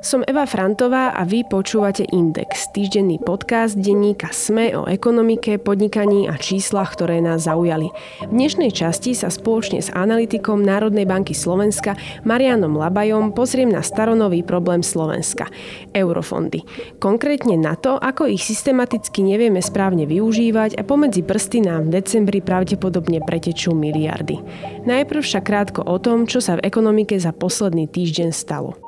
Som Eva Frantová a vy počúvate Index, týždenný podcast denníka SME o ekonomike, podnikaní a číslach, ktoré nás zaujali. V dnešnej časti sa spoločne s analytikom Národnej banky Slovenska Marianom Labajom pozriem na staronový problém Slovenska – eurofondy. Konkrétne na to, ako ich systematicky nevieme správne využívať a pomedzi prsty nám v decembri pravdepodobne pretečú miliardy. Najprv však krátko o tom, čo sa v ekonomike za posledný týždeň stalo.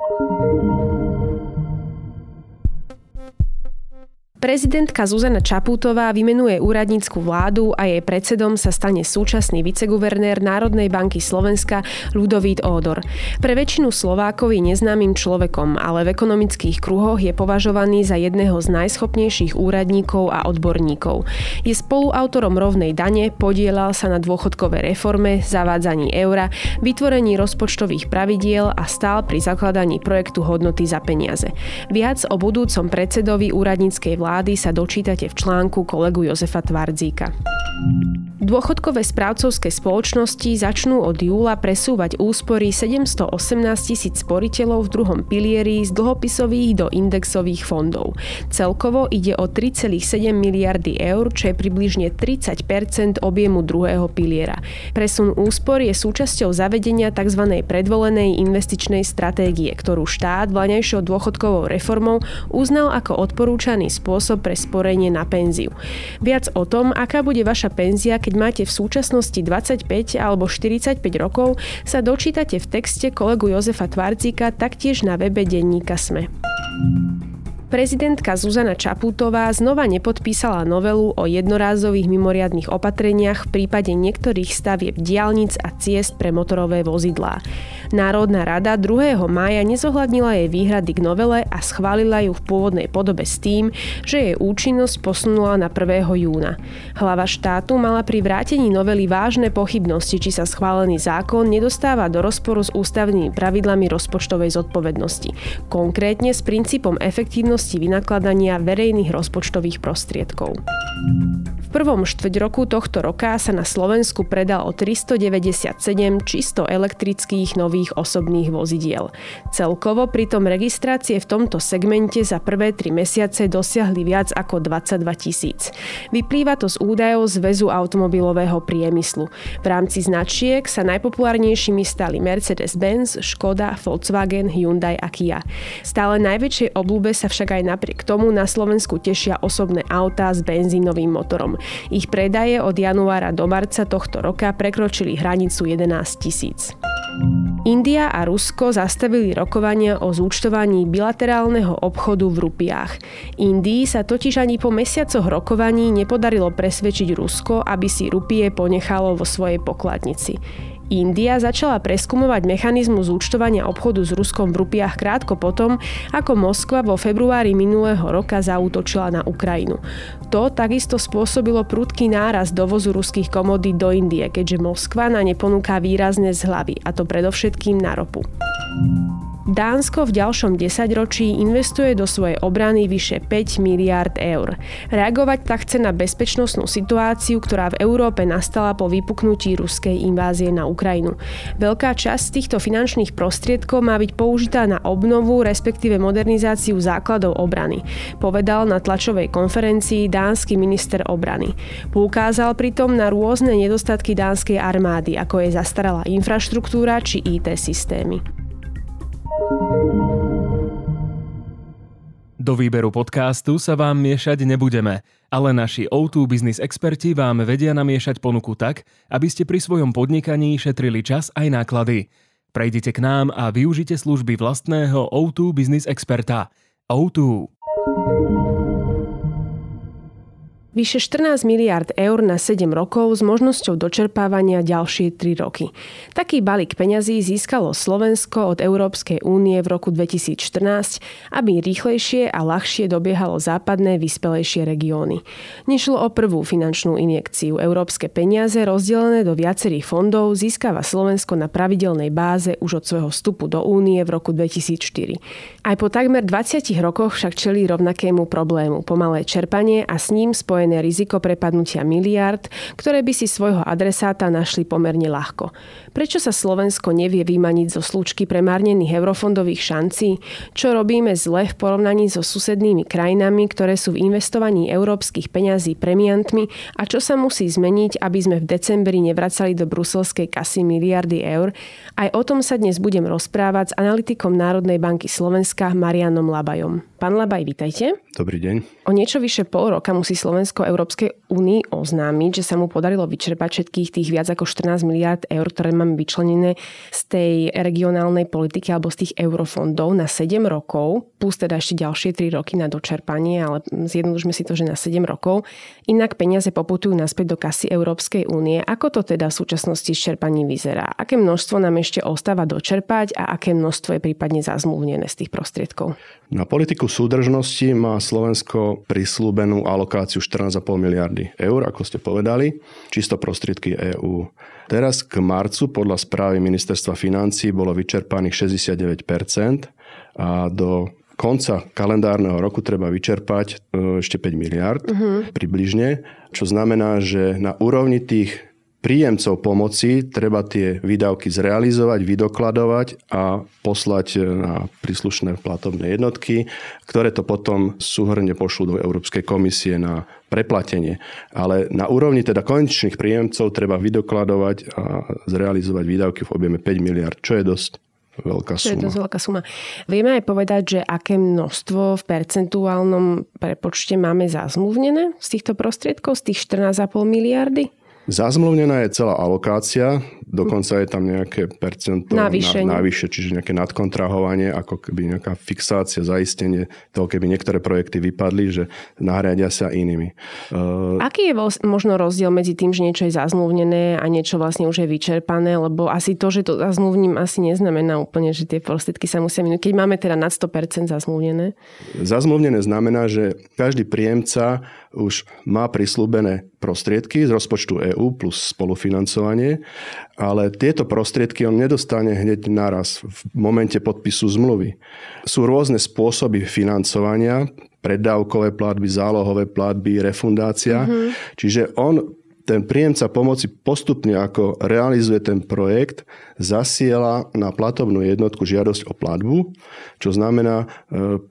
Prezidentka Zuzana Čapútová vymenuje úradnícku vládu a jej predsedom sa stane súčasný viceguvernér Národnej banky Slovenska Ludovít Ódor. Pre väčšinu Slovákov je neznámym človekom, ale v ekonomických kruhoch je považovaný za jedného z najschopnejších úradníkov a odborníkov. Je spoluautorom rovnej dane, podielal sa na dôchodkovej reforme, zavádzaní eura, vytvorení rozpočtových pravidiel a stál pri zakladaní projektu hodnoty za peniaze. Viac o budúcom predsedovi úradníckej vlády vlády sa dočítate v článku kolegu Jozefa Tvardzíka. Dôchodkové správcovské spoločnosti začnú od júla presúvať úspory 718 tisíc sporiteľov v druhom pilieri z dlhopisových do indexových fondov. Celkovo ide o 3,7 miliardy eur, čo je približne 30% objemu druhého piliera. Presun úspor je súčasťou zavedenia tzv. predvolenej investičnej stratégie, ktorú štát vlaňajšou dôchodkovou reformou uznal ako odporúčaný spôsob pre sporenie na penziu. Viac o tom, aká bude vaša penzia, keď keď máte v súčasnosti 25 alebo 45 rokov, sa dočítate v texte kolegu Jozefa Tvarcíka taktiež na webe denníka SME. Prezidentka Zuzana Čaputová znova nepodpísala novelu o jednorázových mimoriadných opatreniach v prípade niektorých stavieb diálnic a ciest pre motorové vozidlá. Národná rada 2. mája nezohľadnila jej výhrady k novele a schválila ju v pôvodnej podobe s tým, že jej účinnosť posunula na 1. júna. Hlava štátu mala pri vrátení novely vážne pochybnosti, či sa schválený zákon nedostáva do rozporu s ústavnými pravidlami rozpočtovej zodpovednosti. Konkrétne s princípom efektívnosti možnosti vynakladania verejných rozpočtových prostriedkov. Prvom štvrť roku tohto roka sa na Slovensku predal o 397 čisto elektrických nových osobných vozidiel. Celkovo pritom registrácie v tomto segmente za prvé tri mesiace dosiahli viac ako 22 tisíc. Vyplýva to z údajov z väzu automobilového priemyslu. V rámci značiek sa najpopulárnejšími stali Mercedes-Benz, Škoda, Volkswagen, Hyundai a Kia. Stále najväčšej obľúbe sa však aj napriek tomu na Slovensku tešia osobné autá s benzínovým motorom. Ich predaje od januára do marca tohto roka prekročili hranicu 11 tisíc. India a Rusko zastavili rokovania o zúčtovaní bilaterálneho obchodu v rupiách. Indii sa totiž ani po mesiacoch rokovaní nepodarilo presvedčiť Rusko, aby si rupie ponechalo vo svojej pokladnici. India začala preskúmovať mechanizmus zúčtovania obchodu s Ruskom v rupiach krátko potom, ako Moskva vo februári minulého roka zautočila na Ukrajinu. To takisto spôsobilo prudký náraz dovozu ruských komodít do Indie, keďže Moskva na ne ponúka výrazne z hlavy, a to predovšetkým na ropu. Dánsko v ďalšom desaťročí investuje do svojej obrany vyše 5 miliárd eur. Reagovať tak chce na bezpečnostnú situáciu, ktorá v Európe nastala po vypuknutí ruskej invázie na Ukrajinu. Veľká časť týchto finančných prostriedkov má byť použitá na obnovu, respektíve modernizáciu základov obrany, povedal na tlačovej konferencii dánsky minister obrany. Poukázal pritom na rôzne nedostatky dánskej armády, ako je zastaralá infraštruktúra či IT systémy. Do výberu podcastu sa vám miešať nebudeme, ale naši O2 Business experti vám vedia namiešať ponuku tak, aby ste pri svojom podnikaní šetrili čas aj náklady. Prejdite k nám a využite služby vlastného O2 Business experta. O2. Vyše 14 miliard eur na 7 rokov s možnosťou dočerpávania ďalšie 3 roky. Taký balík peňazí získalo Slovensko od Európskej únie v roku 2014, aby rýchlejšie a ľahšie dobiehalo západné vyspelejšie regióny. Nešlo o prvú finančnú injekciu. Európske peniaze rozdelené do viacerých fondov získava Slovensko na pravidelnej báze už od svojho vstupu do únie v roku 2004. Aj po takmer 20 rokoch však čelí rovnakému problému, pomalé čerpanie a s ním spojené spojené riziko prepadnutia miliard, ktoré by si svojho adresáta našli pomerne ľahko. Prečo sa Slovensko nevie vymaniť zo slučky premárnených eurofondových šancí? Čo robíme zle v porovnaní so susednými krajinami, ktoré sú v investovaní európskych peňazí premiantmi a čo sa musí zmeniť, aby sme v decembri nevracali do bruselskej kasy miliardy eur? Aj o tom sa dnes budem rozprávať s analytikom Národnej banky Slovenska Marianom Labajom. Pán Labaj, vítajte. Dobrý deň. O niečo vyše pol roka musí Slovensko Európskej únii oznámiť, že sa mu podarilo vyčerpať všetkých tých viac ako 14 miliard eur, ktoré máme vyčlenené z tej regionálnej politiky alebo z tých eurofondov na 7 rokov, plus teda ešte ďalšie 3 roky na dočerpanie, ale zjednodužme si to, že na 7 rokov. Inak peniaze poputujú naspäť do kasy Európskej únie. Ako to teda v súčasnosti s čerpaním vyzerá? Aké množstvo nám ešte ostáva dočerpať a aké množstvo je prípadne zazmluvnené z tých prostriedkov? Na politiku súdržnosti má Slovensko prislúbenú alokáciu 14,5 miliardy eur, ako ste povedali, čisto prostriedky EÚ. Teraz k marcu podľa správy ministerstva financí bolo vyčerpaných 69% a do konca kalendárneho roku treba vyčerpať e, ešte 5 miliard uh-huh. približne, čo znamená, že na úrovni tých príjemcov pomoci treba tie výdavky zrealizovať, vydokladovať a poslať na príslušné platobné jednotky, ktoré to potom súhrne pošlú do Európskej komisie na preplatenie. Ale na úrovni teda konečných príjemcov treba vydokladovať a zrealizovať výdavky v objeme 5 miliard, čo je dosť veľká suma. To je dosť veľká suma. Vieme aj povedať, že aké množstvo v percentuálnom prepočte máme zazmluvnené z týchto prostriedkov, z tých 14,5 miliardy? Zazmluvnená je celá alokácia, dokonca je tam nejaké percento navyše, čiže nejaké nadkontrahovanie, ako keby nejaká fixácia, zaistenie toho, keby niektoré projekty vypadli, že nahradia sa inými. Uh... Aký je možno rozdiel medzi tým, že niečo je zazmluvnené a niečo vlastne už je vyčerpané, lebo asi to, že to zazmluvním, asi neznamená úplne, že tie prostriedky sa musia minúť. Keď máme teda nad 100% zazmluvnené? Zazmluvnené znamená, že každý príjemca už má prislúbené prostriedky z rozpočtu EÚ plus spolufinancovanie, ale tieto prostriedky on nedostane hneď naraz v momente podpisu zmluvy. Sú rôzne spôsoby financovania, preddávkové platby, zálohové platby, refundácia. Mm-hmm. Čiže on ten príjemca pomoci postupne, ako realizuje ten projekt, zasiela na platobnú jednotku žiadosť o platbu, čo znamená, e,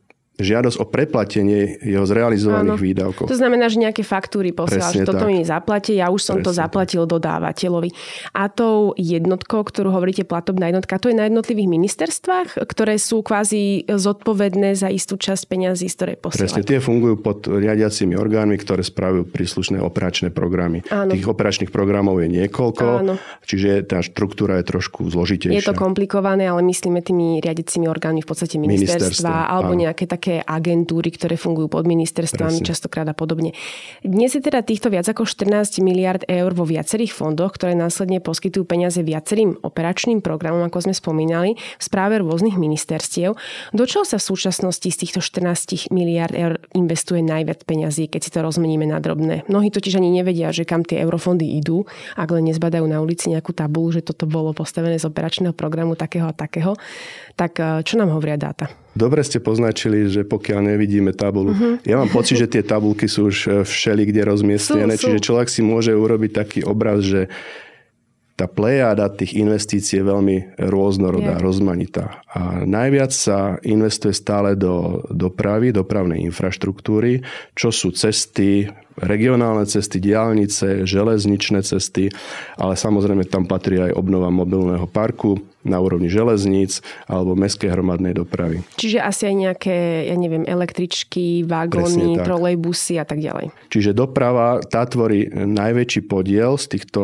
žiadosť o preplatenie jeho zrealizovaných Áno. výdavkov. To znamená, že nejaké faktúry posiela, že toto tak. mi zaplatie, ja už som Presne to zaplatil tak. dodávateľovi. A tou jednotkou, ktorú hovoríte platobná jednotka, to je na jednotlivých ministerstvách, ktoré sú kvázi zodpovedné za istú časť peňazí, z ktorej posielajú. Presne, tie fungujú pod riadiacimi orgánmi, ktoré spravujú príslušné operačné programy. Áno. Tých operačných programov je niekoľko, Áno. čiže tá štruktúra je trošku zložitejšia. Je to komplikované, ale myslíme tými riadiacimi orgánmi v podstate ministerstva alebo áno. nejaké také také agentúry, ktoré fungujú pod ministerstvami Presne. častokrát a podobne. Dnes je teda týchto viac ako 14 miliard eur vo viacerých fondoch, ktoré následne poskytujú peniaze viacerým operačným programom, ako sme spomínali, v správe rôznych ministerstiev. Do čoho sa v súčasnosti z týchto 14 miliard eur investuje najviac peňazí, keď si to rozmeníme na drobné? Mnohí totiž ani nevedia, že kam tie eurofondy idú, ak len nezbadajú na ulici nejakú tabulu, že toto bolo postavené z operačného programu takého a takého. Tak eh, čo nám hovoria dáta? Dobre ste poznačili, že pokiaľ nevidíme tabulu. Uh-huh. Ja mám pocit, že tie tabulky sú už e, všeli kde rozmiestnené, sú, sú. čiže človek si môže urobiť taký obraz, že tá plejáda tých investícií je veľmi rôznorodá, yeah. rozmanitá. A najviac sa investuje stále do dopravy, dopravnej infraštruktúry, čo sú cesty, regionálne cesty, diálnice, železničné cesty, ale samozrejme tam patrí aj obnova mobilného parku, na úrovni železníc alebo mestskej hromadnej dopravy. Čiže asi aj nejaké, ja neviem, električky, vagóny, trolejbusy a tak ďalej. Čiže doprava, tá tvorí najväčší podiel z týchto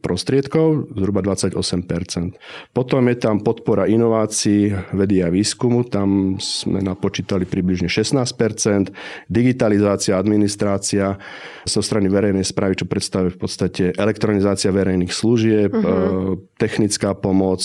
prostriedkov, zhruba 28%. Potom je tam podpora inovácií, vedy a výskumu, tam sme napočítali približne 16%, digitalizácia, administrácia zo strany verejnej správy, čo predstavuje v podstate elektronizácia verejných služieb, uh-huh. technická pomoc,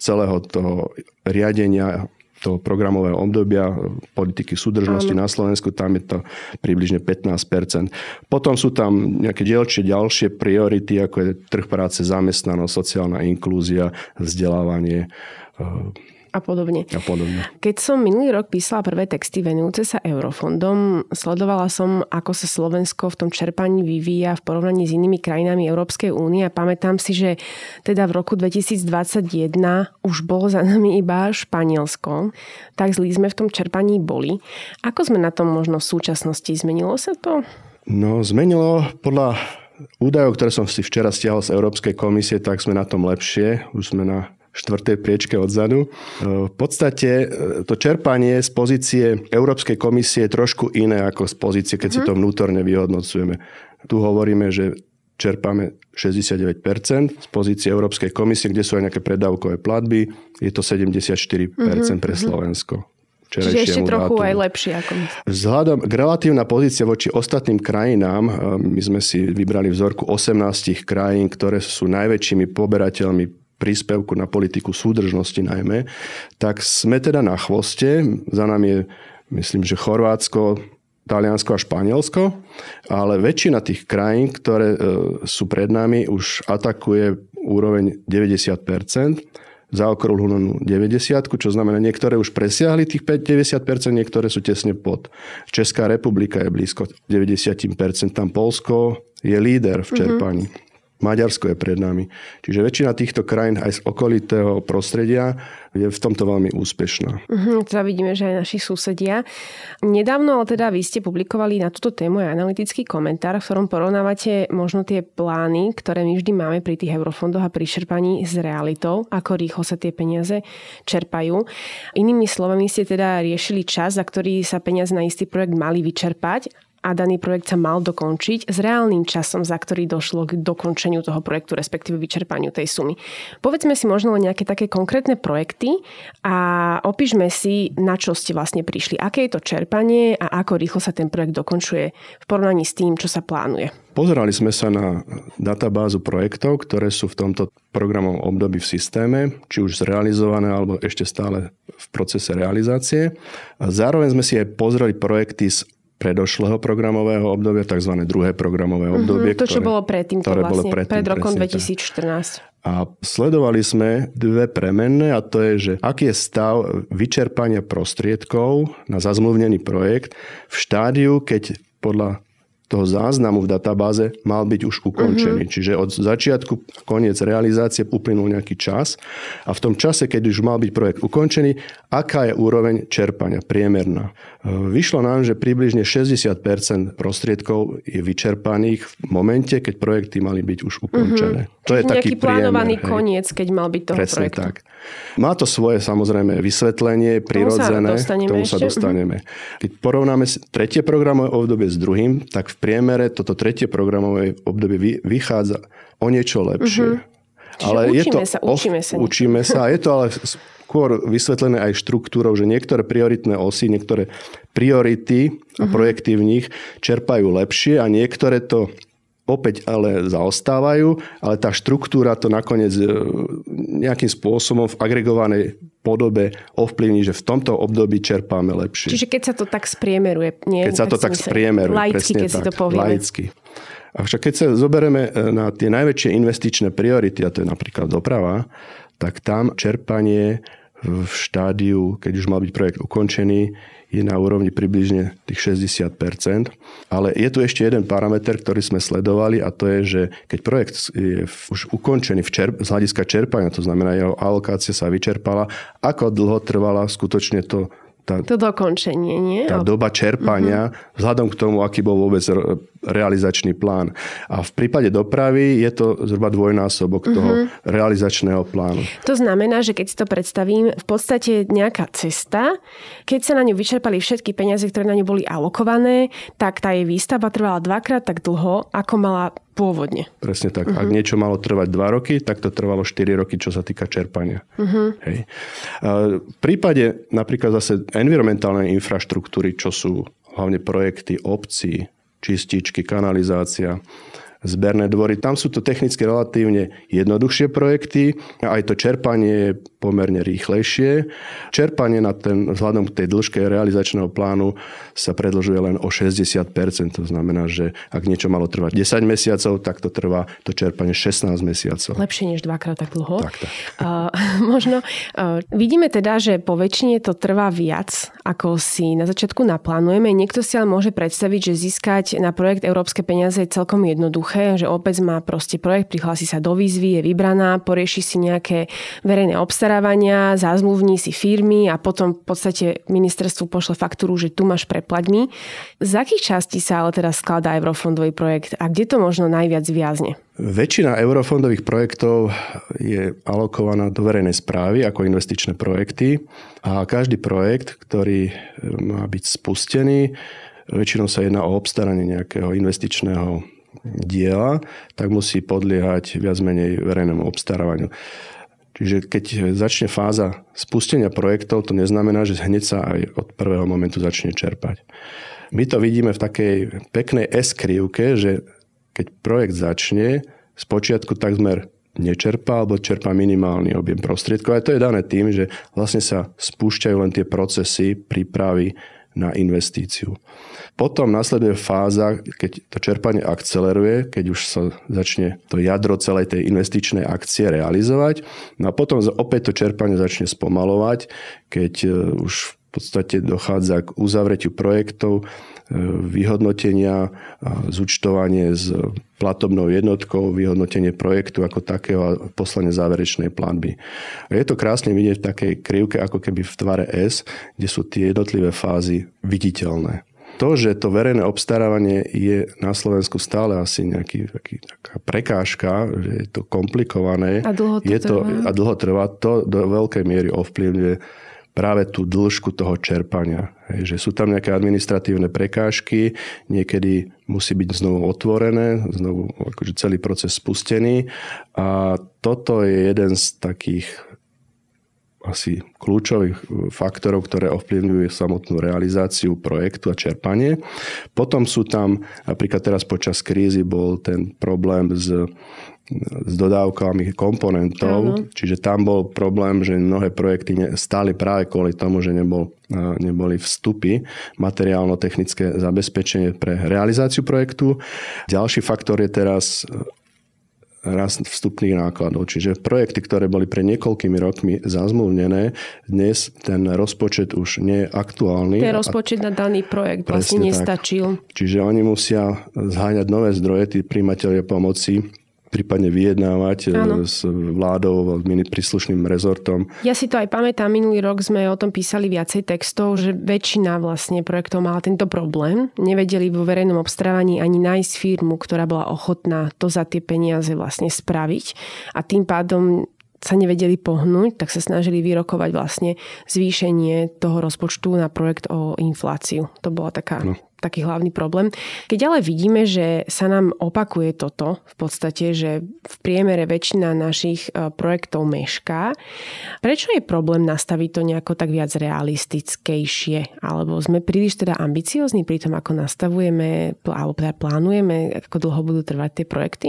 celého toho riadenia toho programového obdobia politiky súdržnosti Áno. na Slovensku, tam je to približne 15% Potom sú tam nejaké ďalšie, ďalšie priority, ako je trh práce, zamestnanosť, sociálna inklúzia, vzdelávanie, a podobne. A podobne. Keď som minulý rok písala prvé texty venujúce sa eurofondom, sledovala som, ako sa Slovensko v tom čerpaní vyvíja v porovnaní s inými krajinami Európskej únie a pamätám si, že teda v roku 2021 už bolo za nami iba Španielsko, tak zlí sme v tom čerpaní boli. Ako sme na tom možno v súčasnosti? Zmenilo sa to? No, zmenilo podľa údajov, ktoré som si včera stiahol z Európskej komisie, tak sme na tom lepšie. Už sme na štvrtej priečke odzadu. V podstate e, to čerpanie z pozície Európskej komisie je trošku iné ako z pozície, keď si mhm. to vnútorne vyhodnocujeme. Tu hovoríme, že čerpáme 69% z pozície Európskej komisie, kde sú aj nejaké predávkové platby. Je to 74% mm-hmm. pre mhm. Slovensko. Čiže ešte trochu dátumu. aj lepšie ako my. Vzhľadom k relatívna pozícia voči ostatným krajinám, e, my sme si vybrali vzorku 18 krajín, ktoré sú najväčšími poberateľmi príspevku na politiku súdržnosti najmä, tak sme teda na chvoste. Za nami je, myslím, že Chorvátsko, Taliansko a Španielsko, ale väčšina tých krajín, ktoré e, sú pred nami, už atakuje úroveň 90% zaokrúhlenú 90, čo znamená, niektoré už presiahli tých 90%, niektoré sú tesne pod. Česká republika je blízko 90%, tam Polsko je líder v čerpaní. Mm-hmm. Maďarsko je pred nami. Čiže väčšina týchto krajín aj z okolitého prostredia je v tomto veľmi úspešná. Uh-huh, teda vidíme, že aj naši susedia. Nedávno ale teda vy ste publikovali na túto tému aj analytický komentár, v ktorom porovnávate možno tie plány, ktoré my vždy máme pri tých eurofondoch a pri čerpaní s realitou, ako rýchlo sa tie peniaze čerpajú. Inými slovami ste teda riešili čas, za ktorý sa peniaze na istý projekt mali vyčerpať a daný projekt sa mal dokončiť s reálnym časom, za ktorý došlo k dokončeniu toho projektu, respektíve vyčerpaniu tej sumy. Povedzme si možno len nejaké také konkrétne projekty a opíšme si, na čo ste vlastne prišli. Aké je to čerpanie a ako rýchlo sa ten projekt dokončuje v porovnaní s tým, čo sa plánuje. Pozerali sme sa na databázu projektov, ktoré sú v tomto programovom období v systéme, či už zrealizované alebo ešte stále v procese realizácie. A zároveň sme si aj pozreli projekty z predošlého programového obdobia, tzv. druhé programové mhm, obdobie. Mm-hmm, to, čo ktoré, bolo predtým, to vlastne, bolo predtým, pred rokom 2014. A sledovali sme dve premenné a to je, že aký je stav vyčerpania prostriedkov na zazmluvnený projekt v štádiu, keď podľa toho záznamu v databáze mal byť už ukončený. Uh-huh. Čiže od začiatku koniec realizácie uplynul nejaký čas a v tom čase, keď už mal byť projekt ukončený, aká je úroveň čerpania priemerná. E, vyšlo nám, že približne 60% prostriedkov je vyčerpaných v momente, keď projekty mali byť už ukončené. Uh-huh. To je taký plánovaný priemer, koniec, keď mal byť toho Presne projektu. tak. Má to svoje samozrejme vysvetlenie, prirodzené. K tomu sa dostaneme. Keď porovnáme tretie programové obdobie s druhým, tak v priemere toto tretie programové obdobie vychádza o niečo lepšie. Uh-huh. Čiže ale učíme je to, sa, učíme sa. Učíme sa. Je to ale skôr vysvetlené aj štruktúrou, že niektoré prioritné osy, niektoré priority a uh-huh. projekty v nich čerpajú lepšie a niektoré to opäť ale zaostávajú, ale tá štruktúra to nakoniec e, nejakým spôsobom v agregovanej podobe ovplyvní, že v tomto období čerpáme lepšie. Čiže keď sa to tak spriemeruje, nie? Keď sa to tak spriemeruje, laicky, presne keď tak, si to povieme. Laicky. Avšak keď sa zoberieme e, na tie najväčšie investičné priority, a to je napríklad doprava, tak tam čerpanie v štádiu, keď už mal byť projekt ukončený, je na úrovni približne tých 60% Ale je tu ešte jeden parameter, ktorý sme sledovali a to je, že keď projekt je už ukončený v čerp- z hľadiska čerpania, to znamená jeho alokácia sa vyčerpala, ako dlho trvala skutočne to tá, to dokončenie, nie? Tá doba čerpania, uh-huh. vzhľadom k tomu, aký bol vôbec realizačný plán. A v prípade dopravy je to zhruba dvojnásobok uh-huh. toho realizačného plánu. To znamená, že keď si to predstavím, v podstate nejaká cesta, keď sa na ňu vyčerpali všetky peniaze, ktoré na ňu boli alokované, tak tá jej výstavba trvala dvakrát tak dlho, ako mala pôvodne. Presne tak. Uh-huh. Ak niečo malo trvať 2 roky, tak to trvalo 4 roky, čo sa týka čerpania. Uh-huh. Hej. V prípade napríklad zase environmentálnej infraštruktúry, čo sú hlavne projekty obcí, čističky, kanalizácia, zberné dvory. Tam sú to technicky relatívne jednoduchšie projekty aj to čerpanie pomerne rýchlejšie. Čerpanie na ten, vzhľadom k tej dĺžke realizačného plánu sa predlžuje len o 60%. To znamená, že ak niečo malo trvať 10 mesiacov, tak to trvá to čerpanie 16 mesiacov. Lepšie než dvakrát tak dlho. Tak, tak. Uh, možno uh, vidíme teda, že po väčšine to trvá viac, ako si na začiatku naplánujeme. Niekto si ale môže predstaviť, že získať na projekt európske peniaze je celkom jednoduché, že opäť má proste projekt, prihlási sa do výzvy, je vybraná, porieši si nejaké verejné obstarávania, zazmluvní si firmy a potom v podstate ministerstvu pošle faktúru, že tu máš preplať mi. Z akých častí sa ale teraz skladá eurofondový projekt a kde to možno najviac viazne? Väčšina eurofondových projektov je alokovaná do verejnej správy ako investičné projekty a každý projekt, ktorý má byť spustený, väčšinou sa jedná o obstaranie nejakého investičného diela, tak musí podliehať viac menej verejnému obstarávaniu. Čiže keď začne fáza spustenia projektov, to neznamená, že hneď sa aj od prvého momentu začne čerpať. My to vidíme v takej peknej s že keď projekt začne, spočiatku takmer nečerpá alebo čerpá minimálny objem prostriedkov. A to je dané tým, že vlastne sa spúšťajú len tie procesy prípravy na investíciu. Potom nasleduje fáza, keď to čerpanie akceleruje, keď už sa začne to jadro celej tej investičnej akcie realizovať. No a potom opäť to čerpanie začne spomalovať, keď e, už v podstate dochádza k uzavretiu projektov, vyhodnotenia, zúčtovanie s platobnou jednotkou, vyhodnotenie projektu ako takého a poslanie záverečnej platby. Je to krásne vidieť v takej krivke ako keby v tvare S, kde sú tie jednotlivé fázy viditeľné. To, že to verejné obstarávanie je na Slovensku stále asi nejaký, taký, taká prekážka, že je to komplikované a dlho to, je to a dlho trvá, to do veľkej miery ovplyvňuje práve tú dĺžku toho čerpania. Hej, že sú tam nejaké administratívne prekážky, niekedy musí byť znovu otvorené, znovu akože celý proces spustený. A toto je jeden z takých asi kľúčových faktorov, ktoré ovplyvňujú samotnú realizáciu projektu a čerpanie. Potom sú tam, napríklad teraz počas krízy bol ten problém s s dodávkami komponentov, Áno. čiže tam bol problém, že mnohé projekty stáli práve kvôli tomu, že nebol, neboli vstupy, materiálno-technické zabezpečenie pre realizáciu projektu. Ďalší faktor je teraz rast vstupných nákladov. Čiže projekty, ktoré boli pre niekoľkými rokmi zazmluvnené, dnes ten rozpočet už nie je aktuálny. Ten rozpočet na daný projekt vlastne nestačil. Tak. Čiže oni musia zháňať nové zdroje, tí príjmatelia pomoci, prípadne vyjednávať. E, s vládou, príslušným rezortom. Ja si to aj pamätám, minulý rok sme o tom písali viacej textov, že väčšina vlastne projektov mala tento problém. Nevedeli vo verejnom obstarávaní ani nájsť firmu, ktorá bola ochotná to za tie peniaze vlastne spraviť. A tým pádom sa nevedeli pohnúť, tak sa snažili vyrokovať vlastne zvýšenie toho rozpočtu na projekt o infláciu. To bola taká no taký hlavný problém. Keď ale vidíme, že sa nám opakuje toto, v podstate, že v priemere väčšina našich e, projektov mešká, prečo je problém nastaviť to nejako tak viac realistickejšie? Alebo sme príliš teda ambiciozni pri tom, ako nastavujeme alebo teda plánujeme, ako dlho budú trvať tie projekty?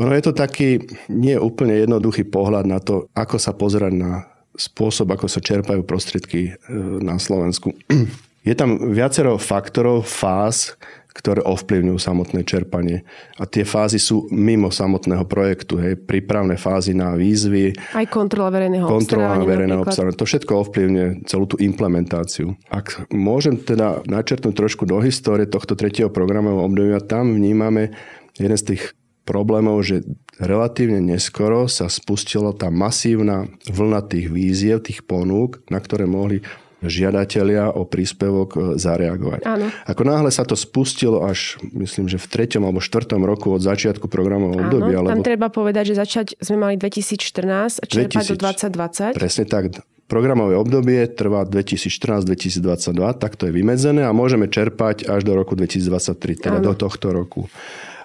Ono je to taký nie úplne jednoduchý pohľad na to, ako sa pozerať na spôsob, ako sa čerpajú prostriedky e, na Slovensku. Je tam viacero faktorov, fáz, ktoré ovplyvňujú samotné čerpanie. A tie fázy sú mimo samotného projektu. Hej. Prípravné fázy na výzvy. Aj kontrola verejného kontrola verejného obstarávania. To všetko ovplyvňuje celú tú implementáciu. Ak môžem teda načrtnúť trošku do histórie tohto tretieho programového obdobia, tam vnímame jeden z tých problémov, že relatívne neskoro sa spustila tá masívna vlna tých víziev, tých ponúk, na ktoré mohli žiadatelia o príspevok e, zareagovať. Áno. Ako náhle sa to spustilo až, myslím, že v treťom alebo štvrtom roku od začiatku programového obdobia. Áno, tam treba povedať, že začať sme mali 2014 a čerpať 2000, do 2020. Presne tak. Programové obdobie trvá 2014-2022, tak to je vymedzené a môžeme čerpať až do roku 2023, teda Áno. do tohto roku.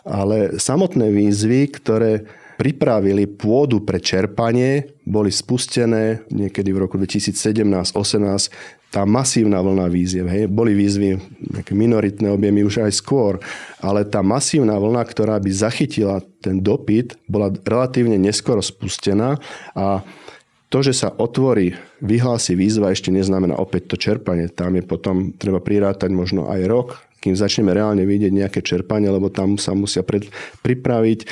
Ale samotné výzvy, ktoré pripravili pôdu pre čerpanie, boli spustené niekedy v roku 2017-18 tá masívna vlna výziev. Hej. Boli výzvy, nejaké minoritné objemy už aj skôr, ale tá masívna vlna, ktorá by zachytila ten dopyt, bola relatívne neskoro spustená a To, že sa otvorí, vyhlási výzva, ešte neznamená opäť to čerpanie. Tam je potom, treba prirátať možno aj rok, kým začneme reálne vidieť nejaké čerpanie, lebo tam sa musia pred, pripraviť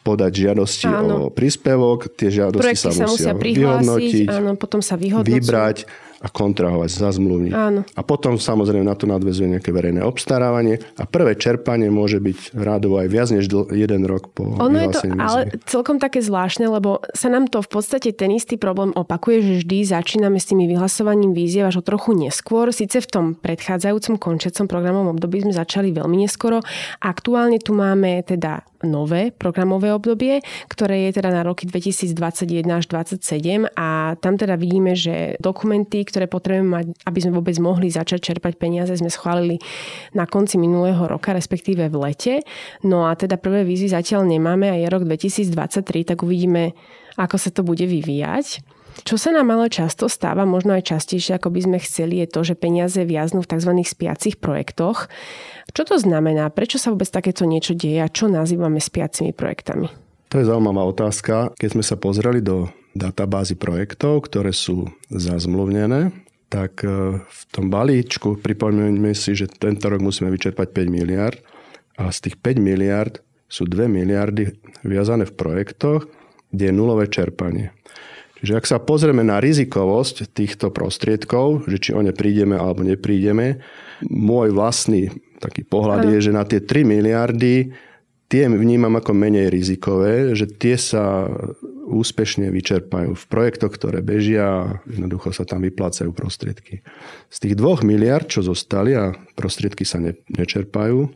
podať žiadosti áno. o príspevok, tie žiadosti Projekty sa musia, sa musia vyhodnotiť, áno, potom sa vyhodnocujú. vybrať a kontrahovať, zazmluvniť. Áno. A potom samozrejme na to nadvezuje nejaké verejné obstarávanie a prvé čerpanie môže byť rádovo aj viac než dl- jeden rok po Ono je to vyhlásení ale celkom také zvláštne, lebo sa nám to v podstate ten istý problém opakuje, že vždy začíname s tými vyhlasovaním výziev až o trochu neskôr. Síce v tom predchádzajúcom končecom programovom období sme začali veľmi neskoro. Aktuálne tu máme teda nové programové obdobie, ktoré je teda na roky 2021 až 2027 a tam teda vidíme, že dokumenty, ktoré potrebujeme mať, aby sme vôbec mohli začať čerpať peniaze, sme schválili na konci minulého roka, respektíve v lete. No a teda prvé výzvy zatiaľ nemáme a je rok 2023, tak uvidíme, ako sa to bude vyvíjať. Čo sa nám ale často stáva, možno aj častejšie, ako by sme chceli, je to, že peniaze viaznú v tzv. spiacich projektoch. Čo to znamená? Prečo sa vôbec takéto niečo deje a čo nazývame spiacimi projektami? To je zaujímavá otázka. Keď sme sa pozreli do databázy projektov, ktoré sú zazmluvnené, tak e, v tom balíčku pripomeňme si, že tento rok musíme vyčerpať 5 miliard a z tých 5 miliard sú 2 miliardy viazané v projektoch, kde je nulové čerpanie. Čiže ak sa pozrieme na rizikovosť týchto prostriedkov, že či o ne prídeme alebo neprídeme, môj vlastný taký pohľad je, že na tie 3 miliardy tie vnímam ako menej rizikové, že tie sa úspešne vyčerpajú v projektoch, ktoré bežia a jednoducho sa tam vyplácajú prostriedky. Z tých 2 miliard, čo zostali a prostriedky sa ne, nečerpajú,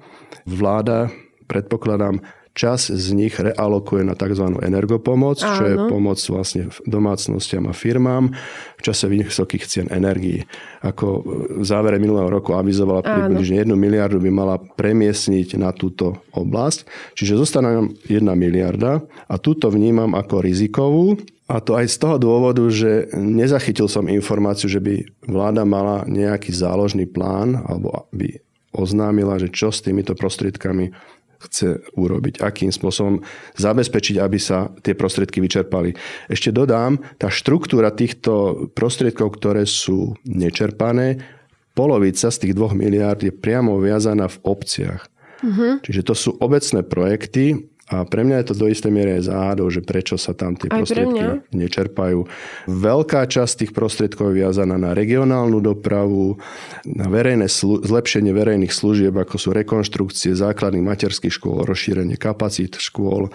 vláda, predpokladám, čas z nich realokuje na tzv. energopomoc, Áno. čo je pomoc vlastne domácnostiam a firmám v čase vysokých cien energií. Ako v závere minulého roku avizovala približne 1 miliardu by mala premiesniť na túto oblasť. Čiže zostane nám 1 miliarda a túto vnímam ako rizikovú, a to aj z toho dôvodu, že nezachytil som informáciu, že by vláda mala nejaký záložný plán alebo by oznámila, že čo s týmito prostriedkami chce urobiť, akým spôsobom zabezpečiť, aby sa tie prostriedky vyčerpali. Ešte dodám, tá štruktúra týchto prostriedkov, ktoré sú nečerpané, polovica z tých 2 miliárd je priamo viazaná v obciach. Uh-huh. Čiže to sú obecné projekty, a pre mňa je to do istej miery aj záhadou, že prečo sa tam tie Aj prostriedky nečerpajú. Veľká časť tých prostriedkov je viazaná na regionálnu dopravu, na verejné slu- zlepšenie verejných služieb, ako sú rekonštrukcie základných materských škôl, rozšírenie kapacít škôl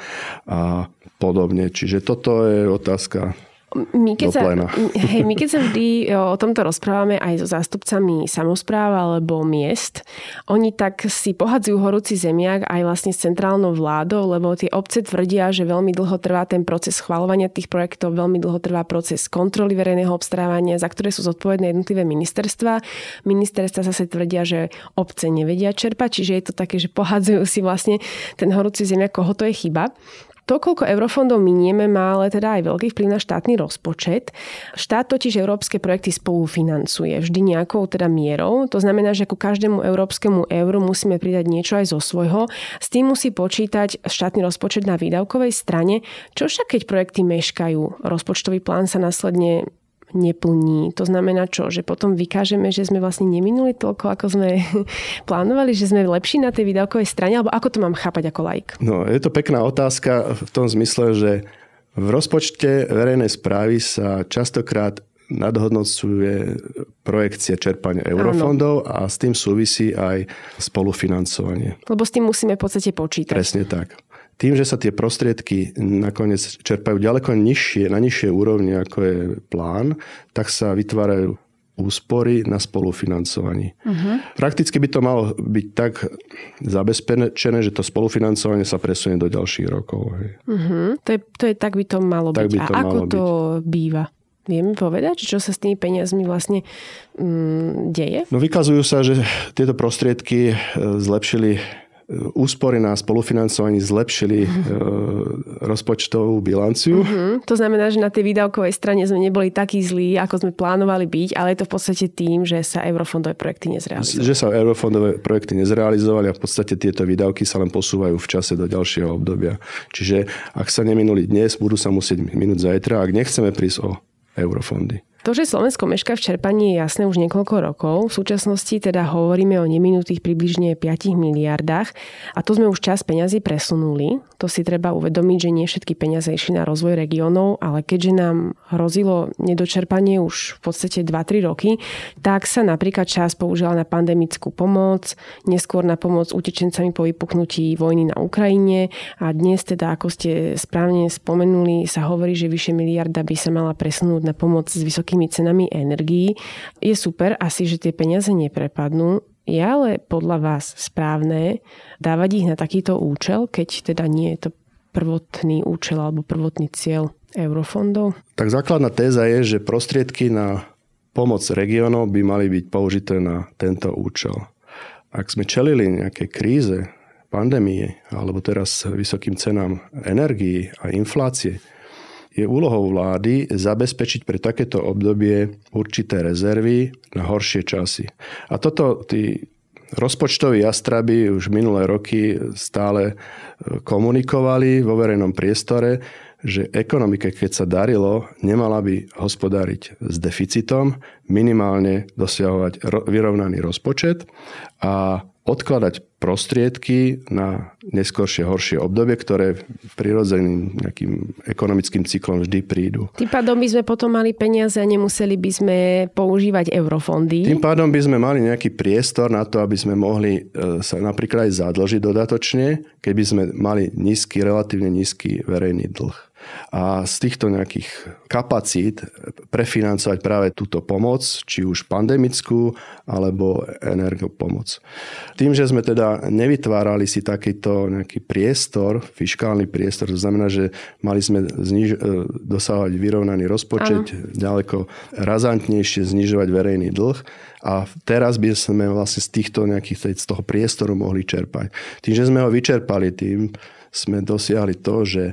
a podobne. Čiže toto je otázka my keď, sa, hej, my keď sa vždy o tomto rozprávame aj so zástupcami samozpráv alebo miest, oni tak si pohadzujú horúci zemiak aj vlastne s centrálnou vládou, lebo tie obce tvrdia, že veľmi dlho trvá ten proces schvalovania tých projektov, veľmi dlho trvá proces kontroly verejného obstarávania, za ktoré sú zodpovedné jednotlivé ministerstva. Ministerstva zase tvrdia, že obce nevedia čerpať, čiže je to také, že pohadzujú si vlastne ten horúci zemiak, koho to je chyba. To, koľko eurofondov minieme, má ale teda aj veľký vplyv na štátny rozpočet. Štát totiž európske projekty spolufinancuje vždy nejakou teda mierou. To znamená, že ku každému európskemu euru musíme pridať niečo aj zo svojho. S tým musí počítať štátny rozpočet na výdavkovej strane. Čo však keď projekty meškajú? Rozpočtový plán sa následne neplní. To znamená čo? Že potom vykážeme, že sme vlastne neminuli toľko, ako sme plánovali, že sme lepší na tej výdavkovej strane, alebo ako to mám chápať ako laik? No, je to pekná otázka v tom zmysle, že v rozpočte verejnej správy sa častokrát nadhodnocuje projekcia čerpania eurofondov Áno. a s tým súvisí aj spolufinancovanie. Lebo s tým musíme v podstate počítať. Presne tak tým, že sa tie prostriedky nakoniec čerpajú ďaleko nižšie, na nižšie úrovni, ako je plán, tak sa vytvárajú úspory na spolufinancovaní. Uh-huh. Prakticky by to malo byť tak zabezpečené, že to spolufinancovanie sa presunie do ďalších rokov. Uh-huh. To, je, to je tak by to malo tak byť. By to A ako malo to byť. býva? Vieme povedať, čo sa s tými peniazmi vlastne mm, deje? No vykazujú sa, že tieto prostriedky e, zlepšili úspory na spolufinancovaní zlepšili uh-huh. rozpočtovú bilanciu. Uh-huh. To znamená, že na tej výdavkovej strane sme neboli takí zlí, ako sme plánovali byť, ale je to v podstate tým, že sa eurofondové projekty nezrealizovali. Že sa eurofondové projekty nezrealizovali a v podstate tieto výdavky sa len posúvajú v čase do ďalšieho obdobia. Čiže ak sa neminuli dnes, budú sa musieť minúť zajtra. Ak nechceme prísť o eurofondy. To, že Slovensko meška v čerpaní je jasné už niekoľko rokov. V súčasnosti teda hovoríme o neminutých približne 5 miliardách a to sme už čas peňazí presunuli. To si treba uvedomiť, že nie všetky peniaze išli na rozvoj regiónov, ale keďže nám hrozilo nedočerpanie už v podstate 2-3 roky, tak sa napríklad čas použila na pandemickú pomoc, neskôr na pomoc utečencami po vypuknutí vojny na Ukrajine a dnes teda, ako ste správne spomenuli, sa hovorí, že vyše miliarda by sa mala presunúť na pomoc s vysokým vysokými cenami energií. Je super asi, že tie peniaze neprepadnú. Je ale podľa vás správne dávať ich na takýto účel, keď teda nie je to prvotný účel alebo prvotný cieľ eurofondov? Tak základná téza je, že prostriedky na pomoc regiónov by mali byť použité na tento účel. Ak sme čelili nejakej kríze, pandémie alebo teraz vysokým cenám energií a inflácie, je úlohou vlády zabezpečiť pre takéto obdobie určité rezervy na horšie časy. A toto tí rozpočtoví jastraby už minulé roky stále e, komunikovali vo verejnom priestore, že ekonomike, keď sa darilo, nemala by hospodáriť s deficitom, minimálne dosiahovať vyrovnaný rozpočet a odkladať prostriedky na neskôršie horšie obdobie, ktoré prirodzeným nejakým ekonomickým cyklom vždy prídu. Tým pádom by sme potom mali peniaze a nemuseli by sme používať eurofondy. Tým pádom by sme mali nejaký priestor na to, aby sme mohli e, sa napríklad aj zadlžiť dodatočne, keby sme mali nízky, relatívne nízky verejný dlh a z týchto nejakých kapacít prefinancovať práve túto pomoc, či už pandemickú alebo energopomoc. Tým, že sme teda nevytvárali si takýto nejaký priestor, fiskálny priestor, to znamená, že mali sme zniž- e, dosávať vyrovnaný rozpočet, Aha. ďaleko razantnejšie znižovať verejný dlh a teraz by sme vlastne z týchto nejakých z toho priestoru mohli čerpať. Tým, že sme ho vyčerpali, tým sme dosiahli to, že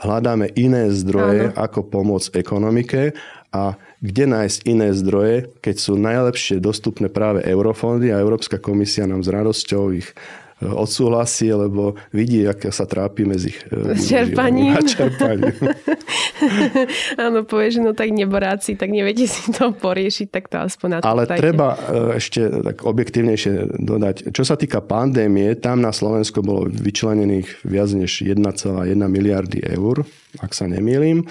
hľadáme iné zdroje, Áno. ako pomôcť ekonomike a kde nájsť iné zdroje, keď sú najlepšie dostupné práve eurofondy a Európska komisia nám s radosťou ich odsúhlasí, lebo vidí, aké sa trápime z ich e, čerpaním. čerpaním. Áno, povie, že no tak neboráci, tak neviete si to poriešiť, tak to aspoň na Ale tajte. treba e, ešte tak objektívnejšie dodať. Čo sa týka pandémie, tam na Slovensku bolo vyčlenených viac než 1,1 miliardy eur, ak sa nemýlim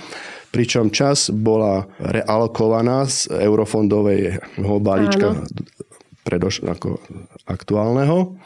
pričom čas bola realokovaná z eurofondového balíčka predoš- ako aktuálneho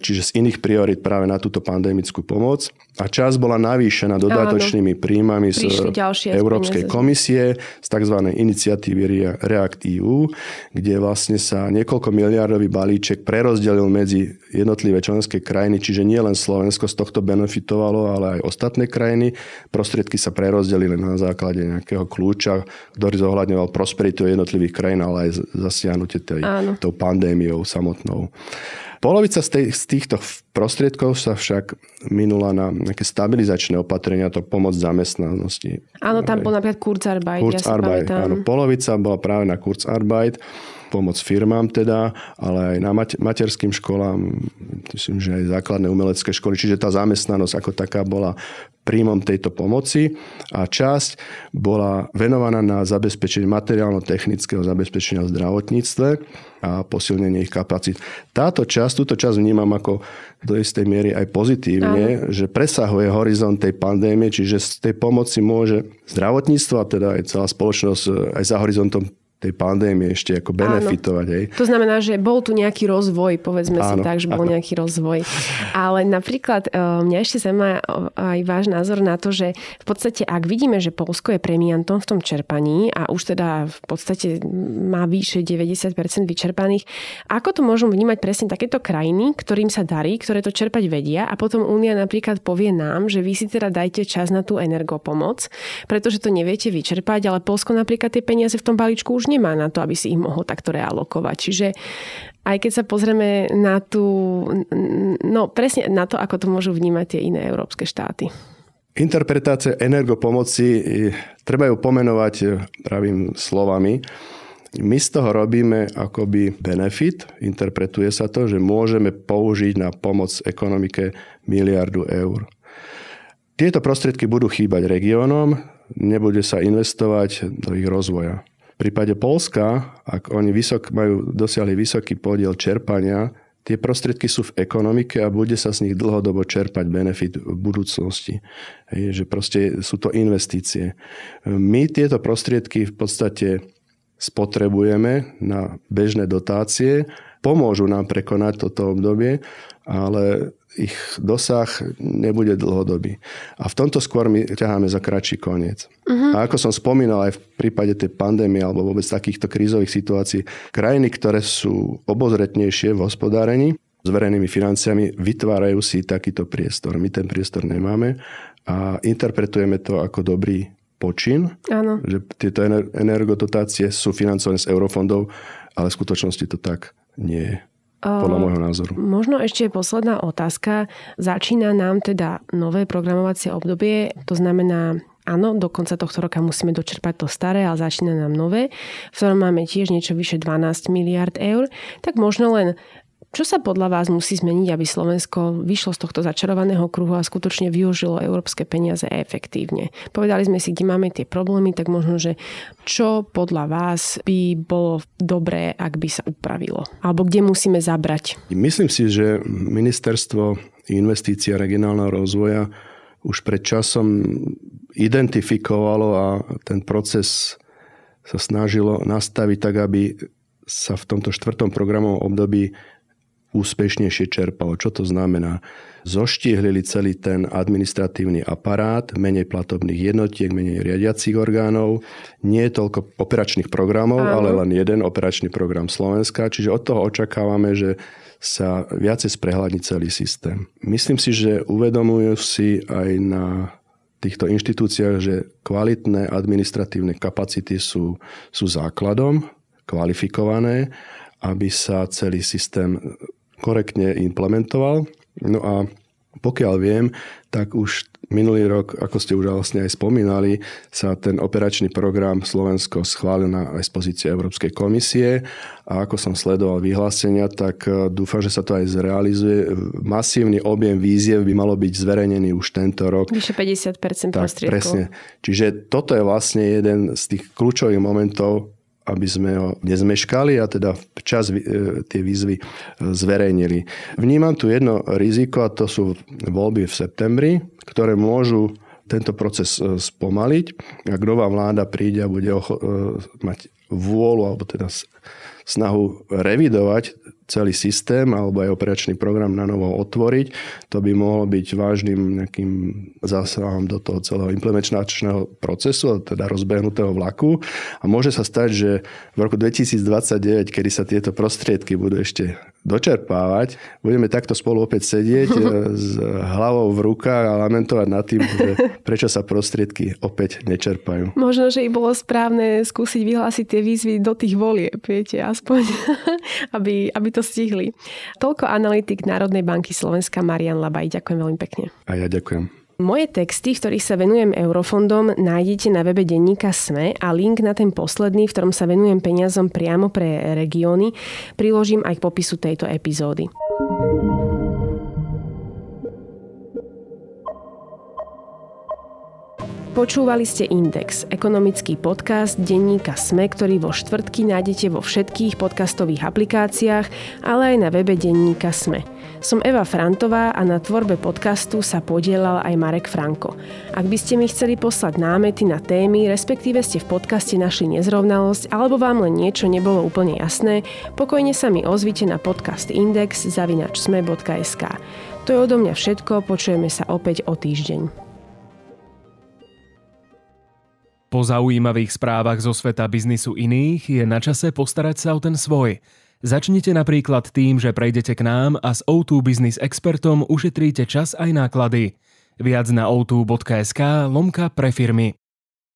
čiže z iných priorit práve na túto pandemickú pomoc. A čas bola navýšená dodatočnými príjmami z Európskej komisie, z tzv. iniciatívy React EU, kde vlastne sa niekoľko miliardový balíček prerozdelil medzi jednotlivé členské krajiny, čiže nie len Slovensko z tohto benefitovalo, ale aj ostatné krajiny. Prostriedky sa prerozdelili na základe nejakého kľúča, ktorý zohľadňoval prosperitu jednotlivých krajín, ale aj zasiahnutie tej, tou pandémiou samotnou. Polovica z, tej, z týchto prostriedkov sa však minula na nejaké stabilizačné opatrenia, to pomoc zamestnanosti. Áno, tam bol napríklad Kurzarbeit. Kurzarbeit, ja áno. Polovica bola práve na Kurzarbeit pomoc firmám teda, ale aj na materským školám, myslím, že aj základné umelecké školy, čiže tá zamestnanosť ako taká bola príjmom tejto pomoci a časť bola venovaná na zabezpečenie materiálno-technického zabezpečenia v zdravotníctve a posilnenie ich kapacít. Táto časť, túto časť vnímam ako do istej miery aj pozitívne, Aha. že presahuje horizont tej pandémie, čiže z tej pomoci môže zdravotníctvo a teda aj celá spoločnosť aj za horizontom tej pandémie ešte ako benefitovať. Hej. To znamená, že bol tu nejaký rozvoj, povedzme áno, si tak, že bol áno. nejaký rozvoj. Ale napríklad e, mňa ešte zaujíma aj váš názor na to, že v podstate ak vidíme, že Polsko je premiantom v tom čerpaní a už teda v podstate má vyše 90% vyčerpaných, ako to môžu vnímať presne takéto krajiny, ktorým sa darí, ktoré to čerpať vedia a potom Únia napríklad povie nám, že vy si teda dajte čas na tú energopomoc, pretože to neviete vyčerpať, ale Polsko napríklad tie peniaze v tom balíčku už nemá na to, aby si ich mohol takto realokovať. Čiže aj keď sa pozrieme na tú, no presne na to, ako to môžu vnímať tie iné európske štáty. Interpretácia energopomoci, treba ju pomenovať pravým slovami. My z toho robíme akoby benefit, interpretuje sa to, že môžeme použiť na pomoc ekonomike miliardu eur. Tieto prostriedky budú chýbať regiónom, nebude sa investovať do ich rozvoja. V prípade Polska, ak oni vysok, majú, dosiahli vysoký podiel čerpania, tie prostriedky sú v ekonomike a bude sa z nich dlhodobo čerpať benefit v budúcnosti. Je, že proste sú to investície. My tieto prostriedky v podstate spotrebujeme na bežné dotácie, pomôžu nám prekonať toto obdobie, ale ich dosah nebude dlhodobý. A v tomto skôr my ťaháme za kratší koniec. Uh-huh. A ako som spomínal aj v prípade tej pandémie alebo vôbec takýchto krízových situácií, krajiny, ktoré sú obozretnejšie v hospodárení s verejnými financiami, vytvárajú si takýto priestor. My ten priestor nemáme a interpretujeme to ako dobrý počin, Áno. že tieto energodotácie sú financované z eurofondov, ale v skutočnosti to tak nie podľa môjho názoru. Možno ešte posledná otázka. Začína nám teda nové programovacie obdobie, to znamená Áno, do konca tohto roka musíme dočerpať to staré, ale začína nám nové, v ktorom máme tiež niečo vyše 12 miliard eur. Tak možno len čo sa podľa vás musí zmeniť, aby Slovensko vyšlo z tohto začarovaného kruhu a skutočne využilo európske peniaze efektívne? Povedali sme si, kde máme tie problémy, tak možno, že čo podľa vás by bolo dobré, ak by sa upravilo? Alebo kde musíme zabrať? Myslím si, že ministerstvo investícií a regionálneho rozvoja už pred časom identifikovalo a ten proces sa snažilo nastaviť tak, aby sa v tomto štvrtom programovom období úspešnejšie čerpalo. Čo to znamená? Zoštiehlili celý ten administratívny aparát, menej platobných jednotiek, menej riadiacich orgánov, nie je toľko operačných programov, Áno. ale len jeden operačný program Slovenska, čiže od toho očakávame, že sa viacej sprehľadní celý systém. Myslím si, že uvedomujú si aj na týchto inštitúciách, že kvalitné administratívne kapacity sú, sú základom, kvalifikované, aby sa celý systém korektne implementoval. No a pokiaľ viem, tak už minulý rok, ako ste už vlastne aj spomínali, sa ten operačný program Slovensko schválil na aj z pozície Európskej komisie a ako som sledoval vyhlásenia, tak e, dúfam, že sa to aj zrealizuje. Masívny objem víziev by malo byť zverejnený už tento rok. Vyše 50% tak, prostriedkov. Presne. Čiže toto je vlastne jeden z tých kľúčových momentov, aby sme ho nezmeškali a teda včas e, tie výzvy e, zverejnili. Vnímam tu jedno riziko a to sú voľby v septembri, ktoré môžu tento proces e, spomaliť. Ak nová vláda príde a bude mať vôľu alebo teda snahu revidovať celý systém alebo aj operačný program na novo otvoriť. To by mohlo byť vážnym nejakým zásahom do toho celého implementačného procesu, teda rozbehnutého vlaku. A môže sa stať, že v roku 2029, kedy sa tieto prostriedky budú ešte dočerpávať, budeme takto spolu opäť sedieť e, s hlavou v rukách a lamentovať nad tým, že prečo sa prostriedky opäť nečerpajú. Možno, že i bolo správne skúsiť vyhlásiť tie výzvy do tých volieb, viete, aspoň, aby, aby to stihli. Toľko analytik Národnej banky Slovenska Marian Labaj. Ďakujem veľmi pekne. A ja ďakujem. Moje texty, v ktorých sa venujem eurofondom, nájdete na webe denníka SME a link na ten posledný, v ktorom sa venujem peniazom priamo pre regióny, priložím aj k popisu tejto epizódy. Počúvali ste Index, ekonomický podcast denníka SME, ktorý vo štvrtky nájdete vo všetkých podcastových aplikáciách, ale aj na webe denníka SME. Som Eva Frantová a na tvorbe podcastu sa podielal aj Marek Franko. Ak by ste mi chceli poslať námety na témy, respektíve ste v podcaste našli nezrovnalosť, alebo vám len niečo nebolo úplne jasné, pokojne sa mi ozvite na podcast index zavinačsme.sk. To je odo mňa všetko, počujeme sa opäť o týždeň. Po zaujímavých správach zo sveta biznisu iných je na čase postarať sa o ten svoj. Začnite napríklad tým, že prejdete k nám a s O2 Business expertom ušetríte čas aj náklady. Viac na o2.sk lomka pre firmy.